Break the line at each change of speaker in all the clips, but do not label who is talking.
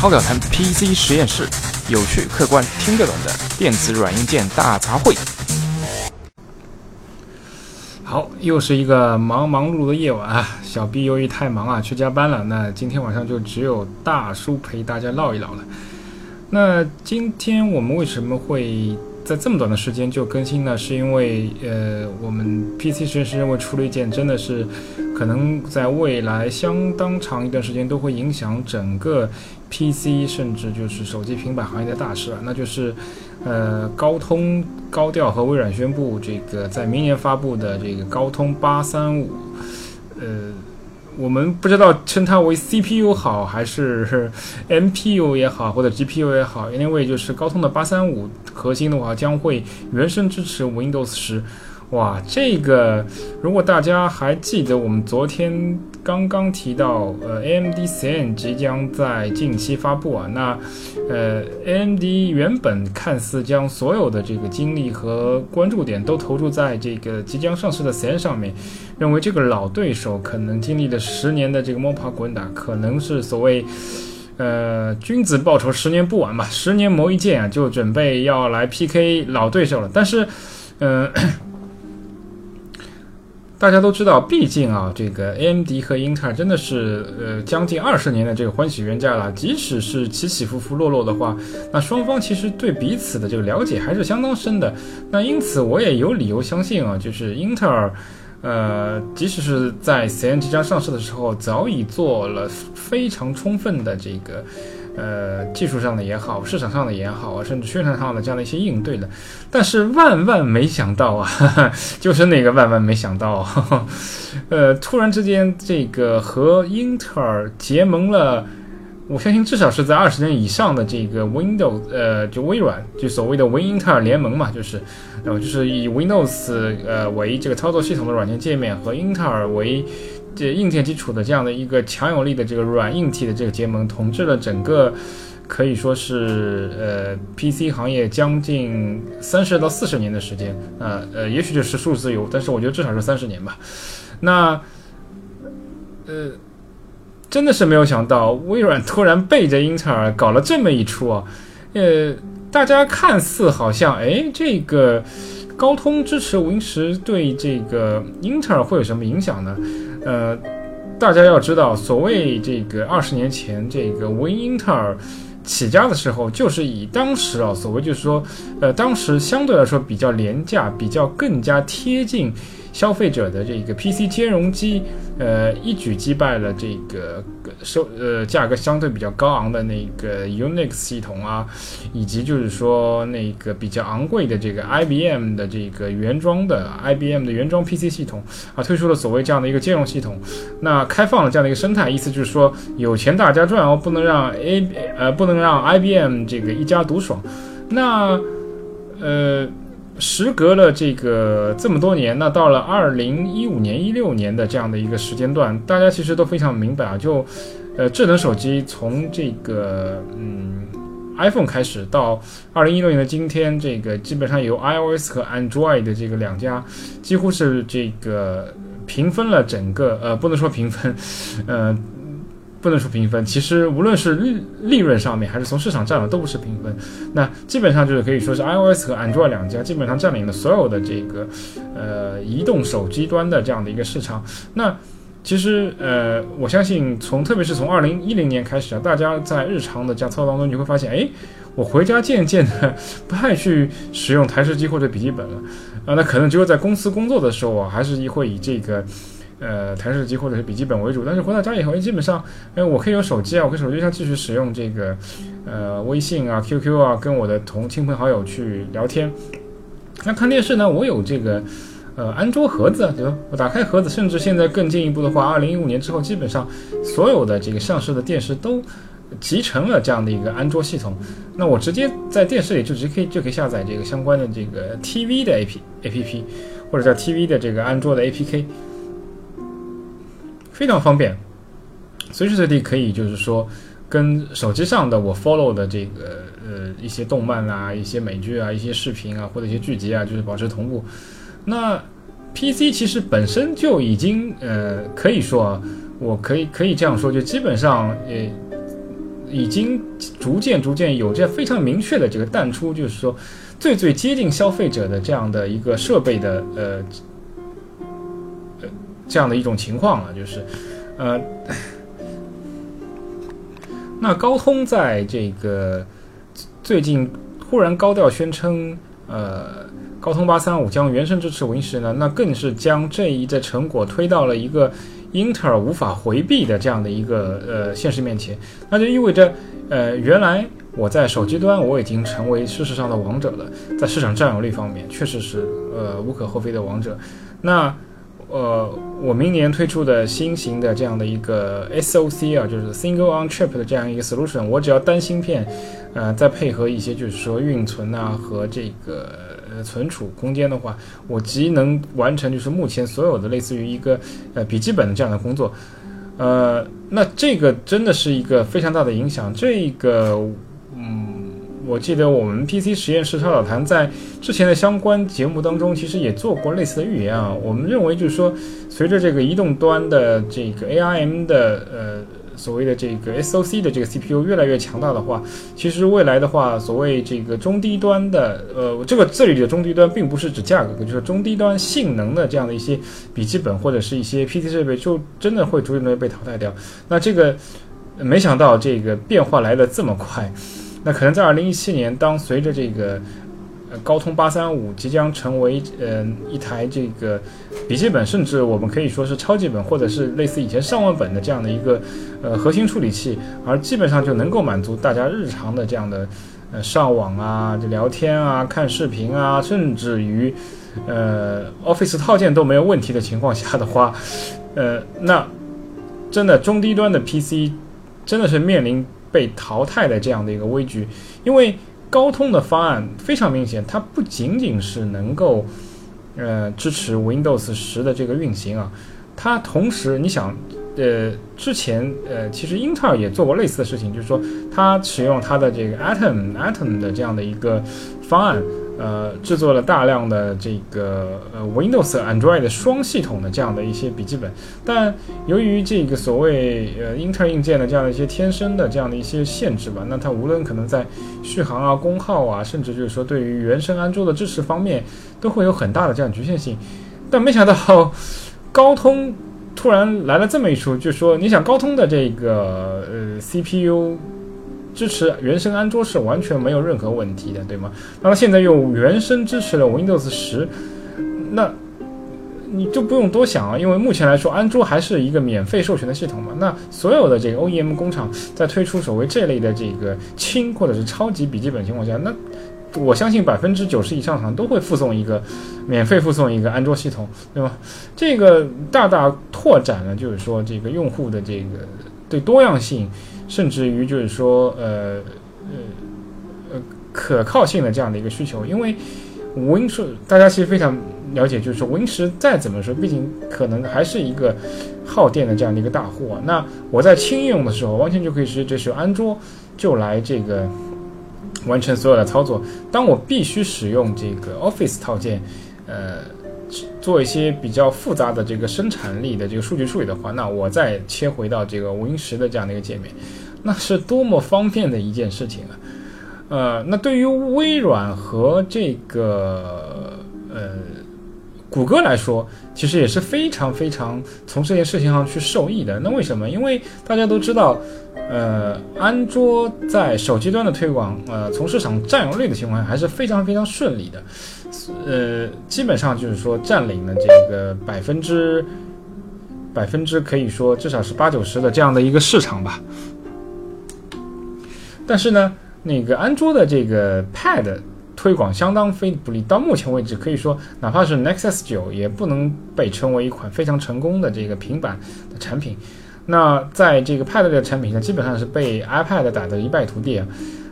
超表谈 PC 实验室，有趣、客观、听得懂的电子软硬件大杂烩。好，又是一个忙忙碌碌的夜晚啊！小 B 由于太忙啊，去加班了。那今天晚上就只有大叔陪大家唠一唠了。那今天我们为什么会？在这么短的时间就更新呢，是因为呃，我们 PC 实验室认为出了一件真的是可能在未来相当长一段时间都会影响整个 PC 甚至就是手机平板行业的大事啊，那就是呃，高通高调和微软宣布这个在明年发布的这个高通八三五，呃。我们不知道称它为 CPU 好还是 MPU 也好，或者 GPU 也好，因为就是高通的八三五核心的话将会原生支持 Windows 十。哇，这个如果大家还记得，我们昨天刚刚提到，呃，AMD Zen 即将在近期发布啊，那，呃，AMD 原本看似将所有的这个精力和关注点都投注在这个即将上市的 Zen 上面，认为这个老对手可能经历了十年的这个摸爬滚打，可能是所谓，呃，君子报仇十年不晚嘛，十年磨一剑啊，就准备要来 PK 老对手了，但是，呃。大家都知道，毕竟啊，这个 AMD 和英特尔真的是呃将近二十年的这个欢喜冤家了。即使是起起伏伏落落的话，那双方其实对彼此的这个了解还是相当深的。那因此，我也有理由相信啊，就是英特尔，呃，即使是在 c n 即将上市的时候，早已做了非常充分的这个。呃，技术上的也好，市场上的也好啊，甚至宣传上的这样的一些应对的，但是万万没想到啊，就是那个万万没想到，呃，突然之间这个和英特尔结盟了，我相信至少是在二十年以上的这个 Windows，呃，就微软，就所谓的 Win 英特尔联盟嘛，就是，然后就是以 Windows 呃为这个操作系统的软件界面和英特尔为。这硬件基础的这样的一个强有力的这个软硬体的这个结盟，统治了整个可以说是呃 PC 行业将近三十到四十年的时间，呃呃，也许就是数字有，但是我觉得至少是三十年吧。那呃，真的是没有想到，微软突然背着英特尔搞了这么一出啊！呃，大家看似好像哎，这个高通支持 Win 十对这个英特尔会有什么影响呢？呃，大家要知道，所谓这个二十年前这个微英特尔起家的时候，就是以当时啊，所谓就是说，呃，当时相对来说比较廉价、比较更加贴近消费者的这个 PC 兼容机，呃，一举击败了这个。收呃价格相对比较高昂的那个 Unix 系统啊，以及就是说那个比较昂贵的这个 IBM 的这个原装的 IBM 的原装 PC 系统啊，推出了所谓这样的一个兼容系统，那开放了这样的一个生态，意思就是说有钱大家赚哦，不能让 A 呃不能让 IBM 这个一家独爽，那呃。时隔了这个这么多年，那到了二零一五年、一六年的这样的一个时间段，大家其实都非常明白啊，就，呃，智能手机从这个嗯 iPhone 开始到二零一六年的今天，这个基本上由 iOS 和 Android 的这个两家，几乎是这个平分了整个，呃，不能说平分，呃。不能说平分，其实无论是利利润上面，还是从市场占有，都不是平分。那基本上就是可以说是 iOS 和 Android 两家基本上占领了所有的这个呃移动手机端的这样的一个市场。那其实呃，我相信从特别是从二零一零年开始啊，大家在日常的这样操当中，你会发现，哎，我回家渐渐的 不太去使用台式机或者笔记本了啊，那可能只有在公司工作的时候啊，还是会以这个。呃，台式机或者是笔记本为主，但是回到家以后，基本上，哎，我可以有手机啊，我可以手机上继续使用这个，呃，微信啊、QQ 啊，跟我的同亲朋好友去聊天。那看电视呢，我有这个，呃，安卓盒子，对吧？我打开盒子，甚至现在更进一步的话，二零一五年之后，基本上所有的这个上市的电视都集成了这样的一个安卓系统。那我直接在电视里就直接可以就可以下载这个相关的这个 TV 的 A P A P P，或者叫 TV 的这个安卓的 A P K。非常方便，随时随地可以，就是说，跟手机上的我 follow 的这个呃一些动漫啊、一些美剧啊、一些视频啊或者一些剧集啊，就是保持同步。那 PC 其实本身就已经呃可以说啊，我可以可以这样说，就基本上呃已经逐渐逐渐有这非常明确的这个淡出，就是说最最接近消费者的这样的一个设备的呃这样的一种情况了，就是呃，那高通在这个最近忽然高调宣称，呃，高通八三五将原生支持 Win 十呢，那更是将这一的成果推到了一个。英特尔无法回避的这样的一个呃现实面前，那就意味着，呃，原来我在手机端我已经成为事实上的王者了，在市场占有率方面确实是呃无可厚非的王者。那呃，我明年推出的新型的这样的一个 SOC 啊，就是 Single on Chip 的这样一个 solution，我只要单芯片，呃，再配合一些就是说运存啊和这个。呃，存储空间的话，我即能完成就是目前所有的类似于一个呃笔记本的这样的工作，呃，那这个真的是一个非常大的影响。这个，嗯，我记得我们 PC 实验室超导谈在之前的相关节目当中，其实也做过类似的预言啊。我们认为就是说，随着这个移动端的这个 ARM 的呃。所谓的这个 SOC 的这个 CPU 越来越强大的话，其实未来的话，所谓这个中低端的，呃，这个这里的中低端并不是指价格，就是中低端性能的这样的一些笔记本或者是一些 PC 设备，就真的会逐渐的被淘汰掉。那这个没想到这个变化来的这么快，那可能在二零一七年，当随着这个。呃高通八三五即将成为呃一台这个笔记本，甚至我们可以说是超级本，或者是类似以前上万本的这样的一个呃核心处理器，而基本上就能够满足大家日常的这样的呃上网啊、聊天啊、看视频啊，甚至于呃 Office 套件都没有问题的情况下的话，呃，那真的中低端的 PC 真的是面临被淘汰的这样的一个危局，因为。高通的方案非常明显，它不仅仅是能够，呃，支持 Windows 十的这个运行啊，它同时，你想，呃，之前，呃，其实英特尔也做过类似的事情，就是说，它使用它的这个 Atom Atom 的这样的一个方案。呃，制作了大量的这个呃 Windows、Android 双系统的这样的一些笔记本，但由于这个所谓呃英特尔硬件的这样的一些天生的这样的一些限制吧，那它无论可能在续航啊、功耗啊，甚至就是说对于原生安卓的支持方面，都会有很大的这样局限性。但没想到高通突然来了这么一出，就说你想高通的这个呃 CPU。支持原生安卓是完全没有任何问题的，对吗？那么现在又原生支持了 Windows 十，那你就不用多想啊，因为目前来说，安卓还是一个免费授权的系统嘛。那所有的这个 OEM 工厂在推出所谓这类的这个轻或者是超级笔记本情况下，那我相信百分之九十以上好像都会附送一个免费附送一个安卓系统，对吗？这个大大拓展了，就是说这个用户的这个对多样性。甚至于就是说，呃，呃，呃，可靠性的这样的一个需求，因为 Win 十大家其实非常了解，就是说 Win 十再怎么说，毕竟可能还是一个耗电的这样的一个大户啊。那我在轻应用的时候，完全就可以直接这是安卓就来这个完成所有的操作。当我必须使用这个 Office 套件，呃。做一些比较复杂的这个生产力的这个数据处理的话，那我再切回到这个 Win 十的这样的一个界面，那是多么方便的一件事情啊！呃，那对于微软和这个呃谷歌来说，其实也是非常非常从这件事情上去受益的。那为什么？因为大家都知道。呃，安卓在手机端的推广，呃，从市场占有率的情况下还是非常非常顺利的，呃，基本上就是说占领了这个百分之百分之可以说至少是八九十的这样的一个市场吧。但是呢，那个安卓的这个 Pad 推广相当非不利，到目前为止可以说，哪怕是 Nexus 九也不能被称为一款非常成功的这个平板的产品。那在这个 Pad 的产品上，基本上是被 iPad 打得一败涂地啊。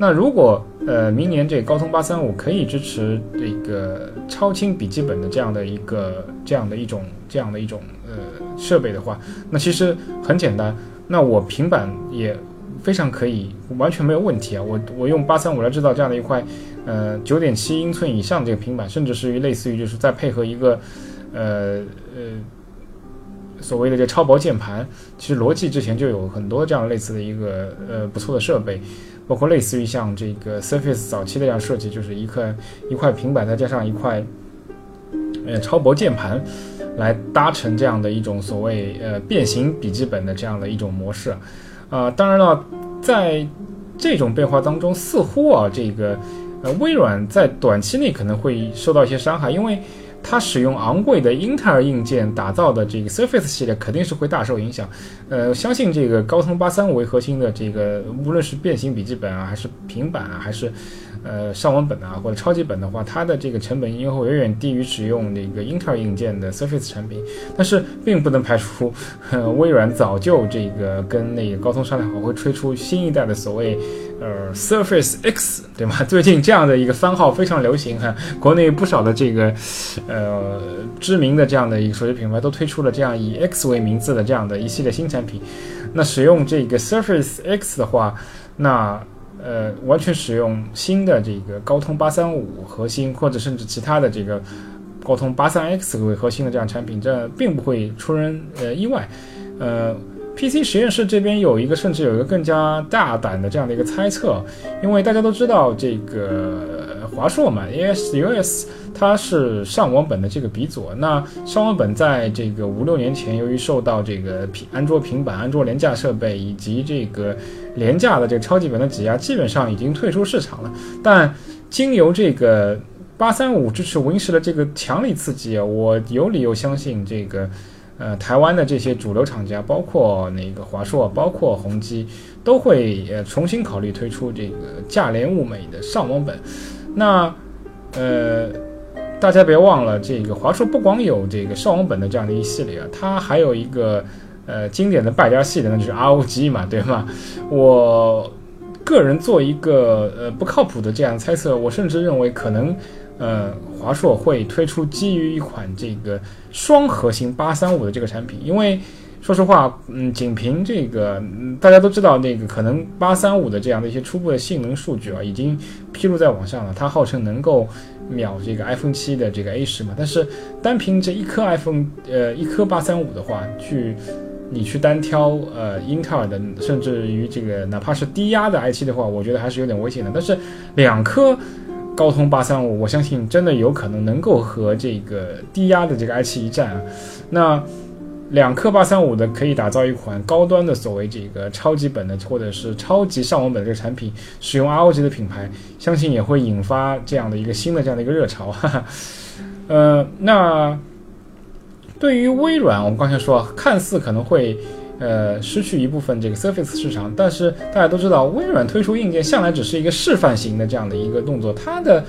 那如果呃明年这个高通八三五可以支持这个超轻笔记本的这样的一个这样的一种这样的一种呃设备的话，那其实很简单，那我平板也非常可以，完全没有问题啊。我我用八三五来制造这样的一块呃九点七英寸以上这个平板，甚至是于类似于就是再配合一个呃呃。所谓的这超薄键盘，其实罗技之前就有很多这样类似的一个呃不错的设备，包括类似于像这个 Surface 早期的这样设计，就是一块一块平板再加上一块呃超薄键盘，来搭成这样的一种所谓呃变形笔记本的这样的一种模式。啊，当然了，在这种变化当中，似乎啊这个呃微软在短期内可能会受到一些伤害，因为。它使用昂贵的英特尔硬件打造的这个 Surface 系列肯定是会大受影响。呃，相信这个高通八三五为核心的这个，无论是变形笔记本啊，还是平板啊，还是呃上网本啊，或者超级本的话，它的这个成本应该会远远低于使用那个英特尔硬件的 Surface 产品。但是并不能排除，微软早就这个跟那个高通商量好，会推出新一代的所谓。呃，Surface X 对吗？最近这样的一个番号非常流行哈，国内不少的这个呃知名的这样的一个手机品牌都推出了这样以 X 为名字的这样的一系列新产品。那使用这个 Surface X 的话，那呃完全使用新的这个高通八三五核心，或者甚至其他的这个高通八三 X 为核心的这样产品，这并不会出人呃意外，呃。PC 实验室这边有一个，甚至有一个更加大胆的这样的一个猜测，因为大家都知道这个华硕嘛，ASUS 它是上网本的这个鼻祖。那上网本在这个五六年前，由于受到这个平安卓平板、安卓廉价设备以及这个廉价的这个超级本的挤压，基本上已经退出市场了。但经由这个八三五支持 Win 十的这个强力刺激啊，我有理由相信这个。呃，台湾的这些主流厂家，包括那个华硕，包括宏基，都会呃重新考虑推出这个价廉物美的上网本。那呃，大家别忘了，这个华硕不光有这个上网本的这样的一系列啊，它还有一个呃经典的败家系列，那就是 ROG 嘛，对吗？我个人做一个呃不靠谱的这样猜测，我甚至认为可能。呃，华硕会推出基于一款这个双核心八三五的这个产品，因为说实话，嗯，仅凭这个，大家都知道那个可能八三五的这样的一些初步的性能数据啊，已经披露在网上了。它号称能够秒这个 iPhone 七的这个 A 十嘛，但是单凭这一颗 iPhone，呃，一颗八三五的话，去你去单挑呃英特尔的，甚至于这个哪怕是低压的 i 七的话，我觉得还是有点危险的。但是两颗。高通八三五，我相信真的有可能能够和这个低压的这个 i7 一战啊。那两颗八三五的可以打造一款高端的所谓这个超级本的或者是超级上网本这个产品，使用 ROG 的品牌，相信也会引发这样的一个新的这样的一个热潮。哈哈。呃，那对于微软，我们刚才说，看似可能会。呃，失去一部分这个 Surface 市场，但是大家都知道，微软推出硬件向来只是一个示范型的这样的一个动作，它的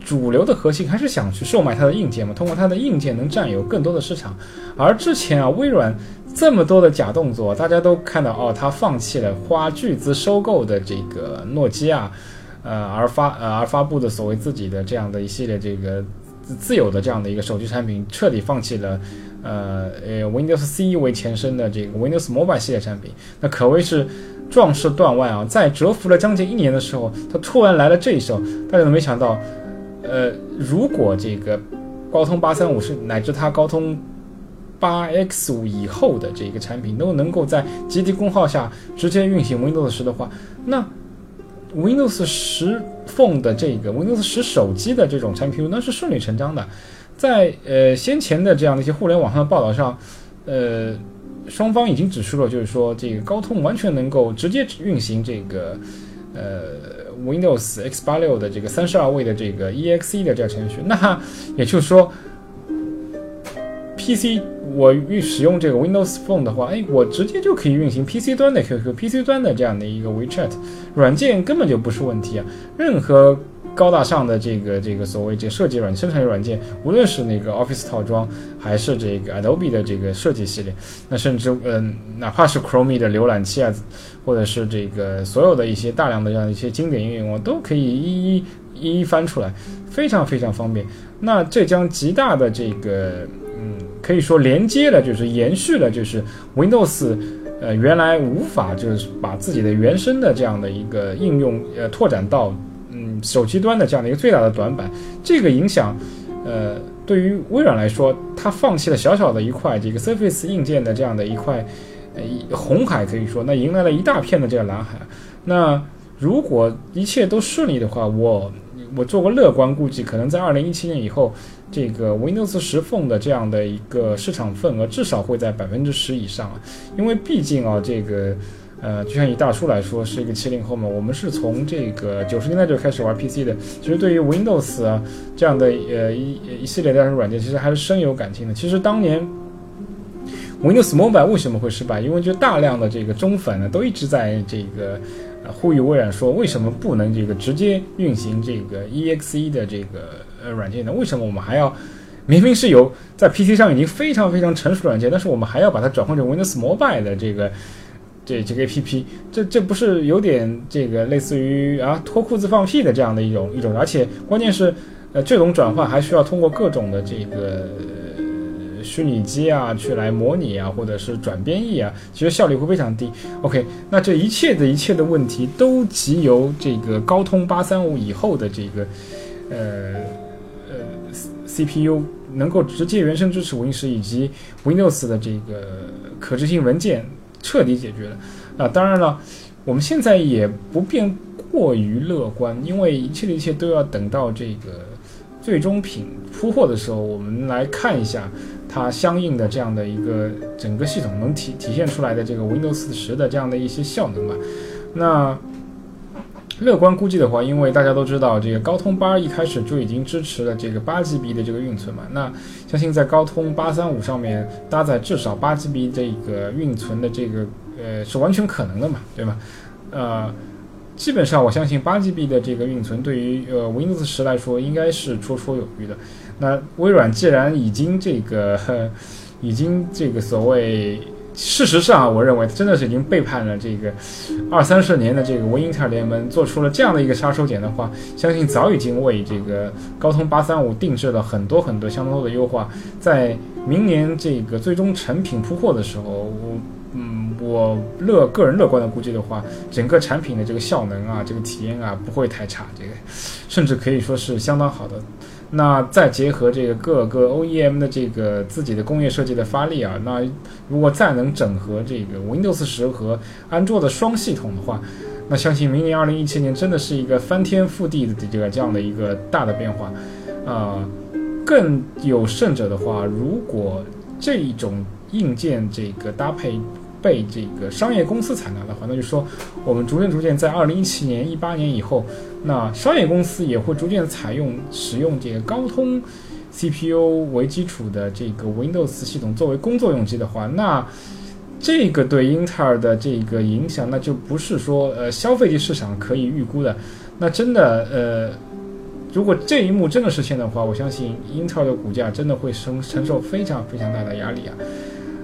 主流的核心还是想去售卖它的硬件嘛，通过它的硬件能占有更多的市场。而之前啊，微软这么多的假动作，大家都看到哦，它放弃了花巨资收购的这个诺基亚，呃，而发呃而发布的所谓自己的这样的一系列这个自有的这样的一个手机产品，彻底放弃了。呃呃，Windows C 为前身的这个 Windows Mobile 系列产品，那可谓是壮士断腕啊！在蛰伏了将近一年的时候，他突然来了这一手，大家都没想到。呃，如果这个高通八三五是乃至它高通八 X 五以后的这个产品都能够在极低功耗下直接运行 Windows 十的话，那 Windows 十 Phone 的这个 Windows 十手机的这种产品那是顺理成章的。在呃先前的这样的一些互联网上的报道上，呃，双方已经指出了，就是说这个高通完全能够直接运行这个呃 Windows X 八六的这个三十二位的这个 EXE 的这个程序。那也就是说，PC 我运使用这个 Windows Phone 的话，哎，我直接就可以运行 PC 端的 QQ，PC 端的这样的一个 WeChat 软件根本就不是问题啊，任何。高大上的这个这个所谓这设计软生产软件，无论是那个 Office 套装，还是这个 Adobe 的这个设计系列，那甚至嗯，哪怕是 Chrome 的浏览器啊，或者是这个所有的一些大量的这样一些经典应用，我都可以一一一一翻出来，非常非常方便。那这将极大的这个嗯，可以说连接了，就是延续了，就是 Windows 呃原来无法就是把自己的原生的这样的一个应用呃拓展到。手机端的这样的一个最大的短板，这个影响，呃，对于微软来说，它放弃了小小的一块这个 Surface 硬件的这样的一块呃红海，可以说，那迎来了一大片的这个蓝海。那如果一切都顺利的话，我我做个乐观估计，可能在二零一七年以后，这个 Windows 十 Phone 的这样的一个市场份额至少会在百分之十以上啊，因为毕竟啊，这个呃，就像以大叔来说是一个七零后嘛，我们是从这个九十年代就开始玩 PC 的，其实对于 Windows 啊这样的呃一一系列的软件，其实还是深有感情的。其实当年 Windows Mobile 为什么会失败？因为就大量的这个忠粉呢，都一直在这个。呼吁微软说，为什么不能这个直接运行这个 EXE 的这个呃软件呢？为什么我们还要明明是有在 PC 上已经非常非常成熟的软件，但是我们还要把它转换成 Windows Mobile 的这个这这个 APP？这这不是有点这个类似于啊脱裤子放屁的这样的一种一种？而且关键是呃这种转换还需要通过各种的这个。虚拟机啊，去来模拟啊，或者是转编译啊，其实效率会非常低。OK，那这一切的一切的问题都集由这个高通八三五以后的这个呃呃 CPU 能够直接原生支持 Win 十以及 Windows 的这个可执行文件彻底解决了。啊，当然了，我们现在也不便过于乐观，因为一切的一切都要等到这个最终品铺货的时候，我们来看一下。它相应的这样的一个整个系统能体体现出来的这个 Windows 十的这样的一些效能吧。那乐观估计的话，因为大家都知道这个高通八一开始就已经支持了这个八 GB 的这个运存嘛，那相信在高通八三五上面搭载至少八 GB 这个运存的这个呃是完全可能的嘛，对吗？呃，基本上我相信八 GB 的这个运存对于呃 Windows 十来说应该是绰绰有余的。那微软既然已经这个，已经这个所谓，事实上啊，我认为真的是已经背叛了这个二三十年的这个微英特尔联盟，做出了这样的一个杀手锏的话，相信早已经为这个高通八三五定制了很多很多相当多的优化，在明年这个最终成品铺货的时候，我嗯，我乐个人乐观的估计的话，整个产品的这个效能啊，这个体验啊，不会太差，这个甚至可以说是相当好的。那再结合这个各个 OEM 的这个自己的工业设计的发力啊，那如果再能整合这个 Windows 十和安卓的双系统的话，那相信明年二零一七年真的是一个翻天覆地的这个这样的一个大的变化，啊，更有甚者的话，如果这一种硬件这个搭配。被这个商业公司采纳的话，那就说我们逐渐逐渐在二零一七年、一八年以后，那商业公司也会逐渐采用使用这个高通 CPU 为基础的这个 Windows 系统作为工作用机的话，那这个对英特尔的这个影响，那就不是说呃消费级市场可以预估的。那真的呃，如果这一幕真的实现的话，我相信英特尔的股价真的会承承受非常非常大的压力啊。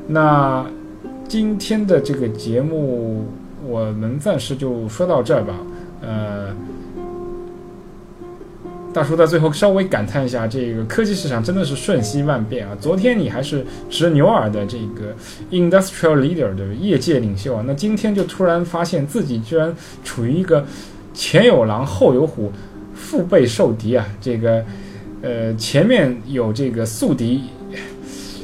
那。今天的这个节目，我们暂时就说到这儿吧。呃，大叔在最后稍微感叹一下，这个科技市场真的是瞬息万变啊！昨天你还是执牛耳的这个 industrial leader 的业界领袖啊，那今天就突然发现自己居然处于一个前有狼后有虎，腹背受敌啊！这个呃，前面有这个宿敌，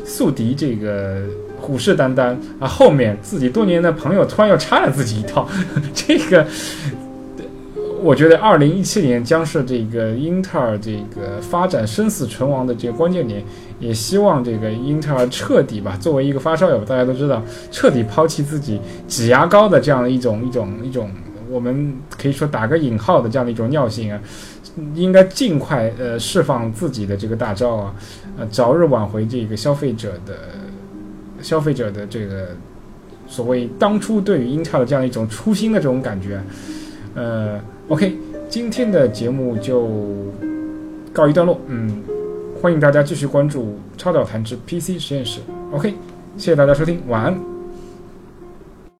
宿敌这个。虎视眈眈啊！后面自己多年的朋友突然又插了自己一套，这个我觉得二零一七年将是这个英特尔这个发展生死存亡的这个关键年，也希望这个英特尔彻底吧，作为一个发烧友，大家都知道，彻底抛弃自己挤牙膏的这样的一种一种一种，我们可以说打个引号的这样的一种尿性啊，应该尽快呃释放自己的这个大招啊，呃早日挽回这个消费者的。消费者的这个所谓当初对于英特尔这样一种初心的这种感觉，呃，OK，今天的节目就告一段落。嗯，欢迎大家继续关注超导谈之 PC 实验室。OK，谢谢大家收听，晚安。